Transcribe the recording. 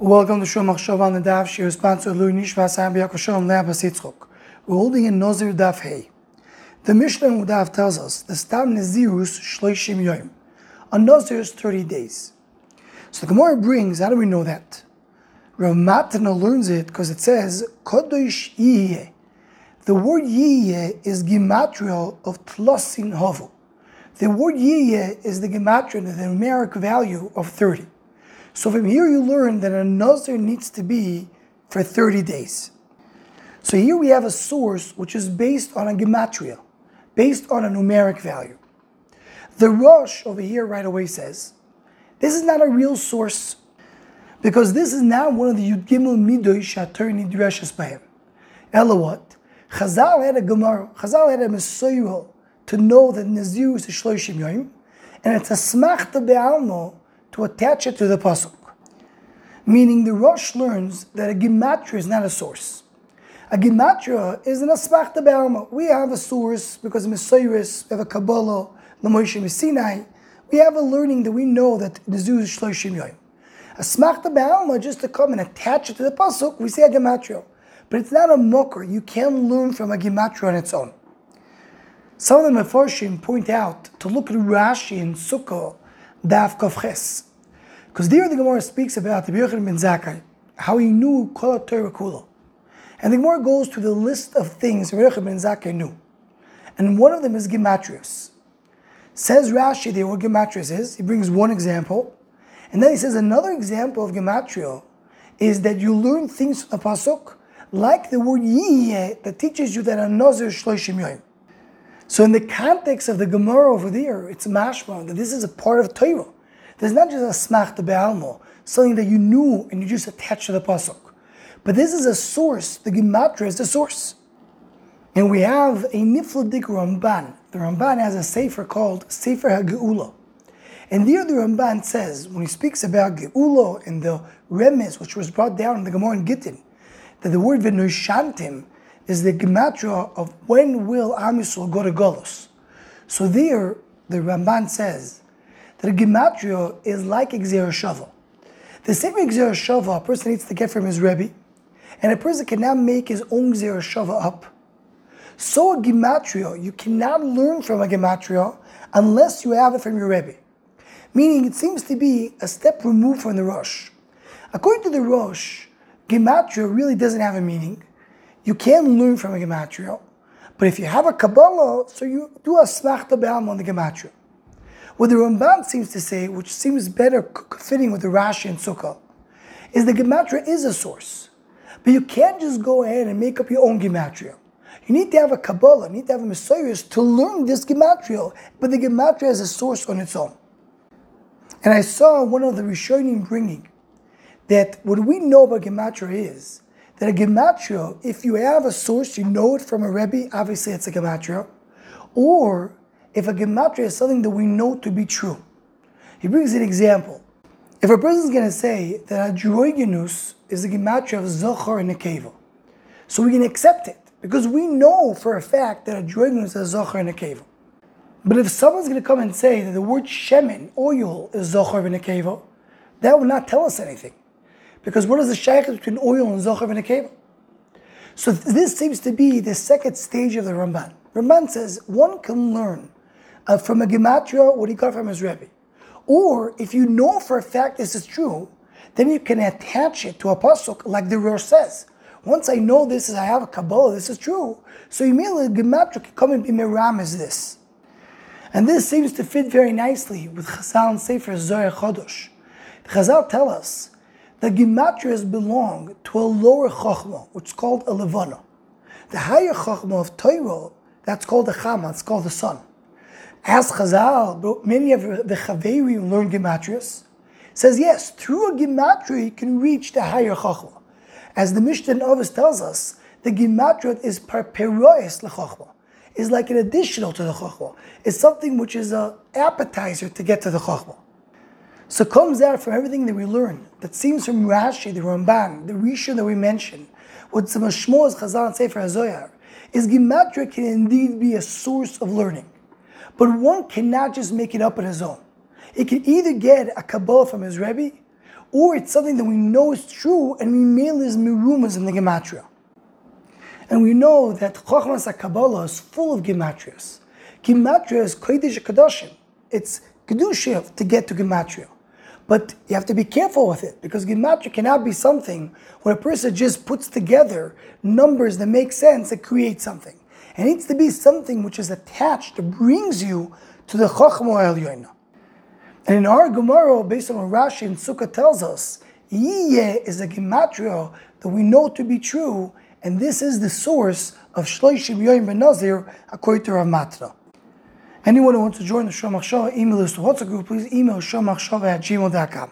Welcome to Shul Machshav on Daf. She is sponsored Lui Nishmas Le'abas Yitzchok. We're holding in Nozir Daf Hey. The Mishnah in Daf tells us the Stam Nezirus Shloishim Yoim. A Nozir is 30 days. So the Gemara brings, how do we know that? Rav Matana learns it because it says Kodosh Yiyeh. The word Yiyeh is gematria of Tlosin Hovu. The word Yiyeh is the gematria, the numeric value of 30. So from here you learn that a Nazir needs to be for 30 days. So here we have a source which is based on a gematria, based on a numeric value. The Rosh over here right away says, this is not a real source because this is not one of the Yud Gimel Midoy Shatur Nidreshes Bahem. Ella what? Chazal had a Gemara, Chazal had a Mesorah to know that Nazir is a Shloshim Yoim, and it's a Smachta Be'almo to attach it to the pasuk. Meaning the Rosh learns that a gematria is not a source. A gematria is an asmachta be'alma. We have a source because Mesorah we have a Kabbalah, Lamoishim Sinai. We have a learning that we know that the Zu is Shloshim Yoim. A smachta be'alma, just to come and attach it to the pasuk, we say a gematria. But it's not a mocker. You can't learn from a gematria on its own. Some of the Mefarshim point out to look at Rashi in Sukkah, Daf Chof Ches. Because there the Gemara speaks about the Yochanan ben Zakkai, how he knew Kol Torah Kula. And the Gemara goes to the list of things Yochanan ben Zakkai knew. And one of them is Gematrius. Says Rashi there what Gematrius is. He brings one example. And then he says another example of Gematria is that you learn things from the Pasuk, like the word Yiyeh, that teaches you that a Nazir Shloshim Yoim. So in the context of the Gemara over there, it's mashma that this is a part of Torah. There's not just a smachta be'almo, something that you knew and you just attached to the pasuk. But this is a source. The gematria is the source. And we have a Nifladik Ramban. The Ramban has a sefer called Sefer HaGeula. And there the Ramban says, when he speaks about Geula and the remes, which was brought down in the Gemara in Gittin, that the word Venoshantim is the gematria of when will Am Yisrael go to Golos. So there, the Ramban says that a gematria is like Gezeira Shava. The same Gezeira Shava a person needs to get from his Rebbe, and a person can now make his own Gezeira Shava up. So a gematria, you cannot learn from a gematria unless you have it from your Rebbe. Meaning it seems to be a step removed from the Rosh. According to the Rosh, gematria really doesn't have a meaning. You can learn from a gematria, but if you have a Kabbalah, so you do a smachta on the gematria. What the Ramban seems to say, which seems better fitting with the Rashi and Sukkah, is the gematria is a source, but you can't just go ahead and make up your own gematria. You need to have a Kabbalah, you need to have a Mesorah to learn this gematria, but the gematria is a source on its own. And I saw one of the Rishonim bringing that what we know about gematria is that a gematria, if you have a source, you know it from a rebbe, obviously it's a gematria, or if a gematria is something that we know to be true. He brings an example. If a person is going to say that androgynous is a gematria of zochar and nekeva, so we can accept it because we know for a fact that androgynous is zochar and nekeva. But if someone's going to come and say that the word shemen, oil, is zochar and nekeva, that would not tell us anything. Because what is the shaykh between oil and zochar and nekeva? So this seems to be the second stage of the Ramban. Ramban says one can learn uh, from a gematria what he got from his rebbe, or if you know for a fact this is true, then you can attach it to a pasuk like the Rosh says. Once I know this is I have a Kabbalah, this is true. So immediately gematria can come and be meram as this. And this seems to fit very nicely with Chazal and Sefer Zohar Chodosh. Chazal tell us the gematrias belong to a lower chachma, which is called a levana. The higher chachma of Torah, that's called the chama, it's called the sun. As Chazal, many of the Chaveri learn gematrias, says yes, through a gematria you can reach the higher chachma. As the Mishnah Ovis tells us, the gematria is parperois lechachma, is like an additional to the chachma. It's something which is an appetizer to get to the chachma. So comes out from everything that we learn, that seems from Rashi, the Ramban, the Rishon that we mentioned, what some Shmo's Chazal and Sefer HaZoyar, is Gematria can indeed be a source of learning. But one cannot just make it up on his own. He can either get a Kabbalah from his Rebbe, or it's something that we know is true and we mail is mirumas in the gematria. And we know that Chochmas Kabbalah is full of gematrias. Gematria is Kodesh Kadoshim. It's Kedusha to get to Gematria. But you have to be careful with it because Gematria cannot be something where a person just puts together numbers that make sense that create something. It needs to be something which is attached, that brings you to the Chochma Elyoina. And in our Gemara, based on what Rashi and Sukkah tells us, Yiyeh is a gematria that we know to be true, and this is the source of Shloishim Yoim Ben Nazir, according to Rav Matana. Anyone who wants to join the Shomach Shava email list to WhatsApp group, please email shomachshava at gmail.com.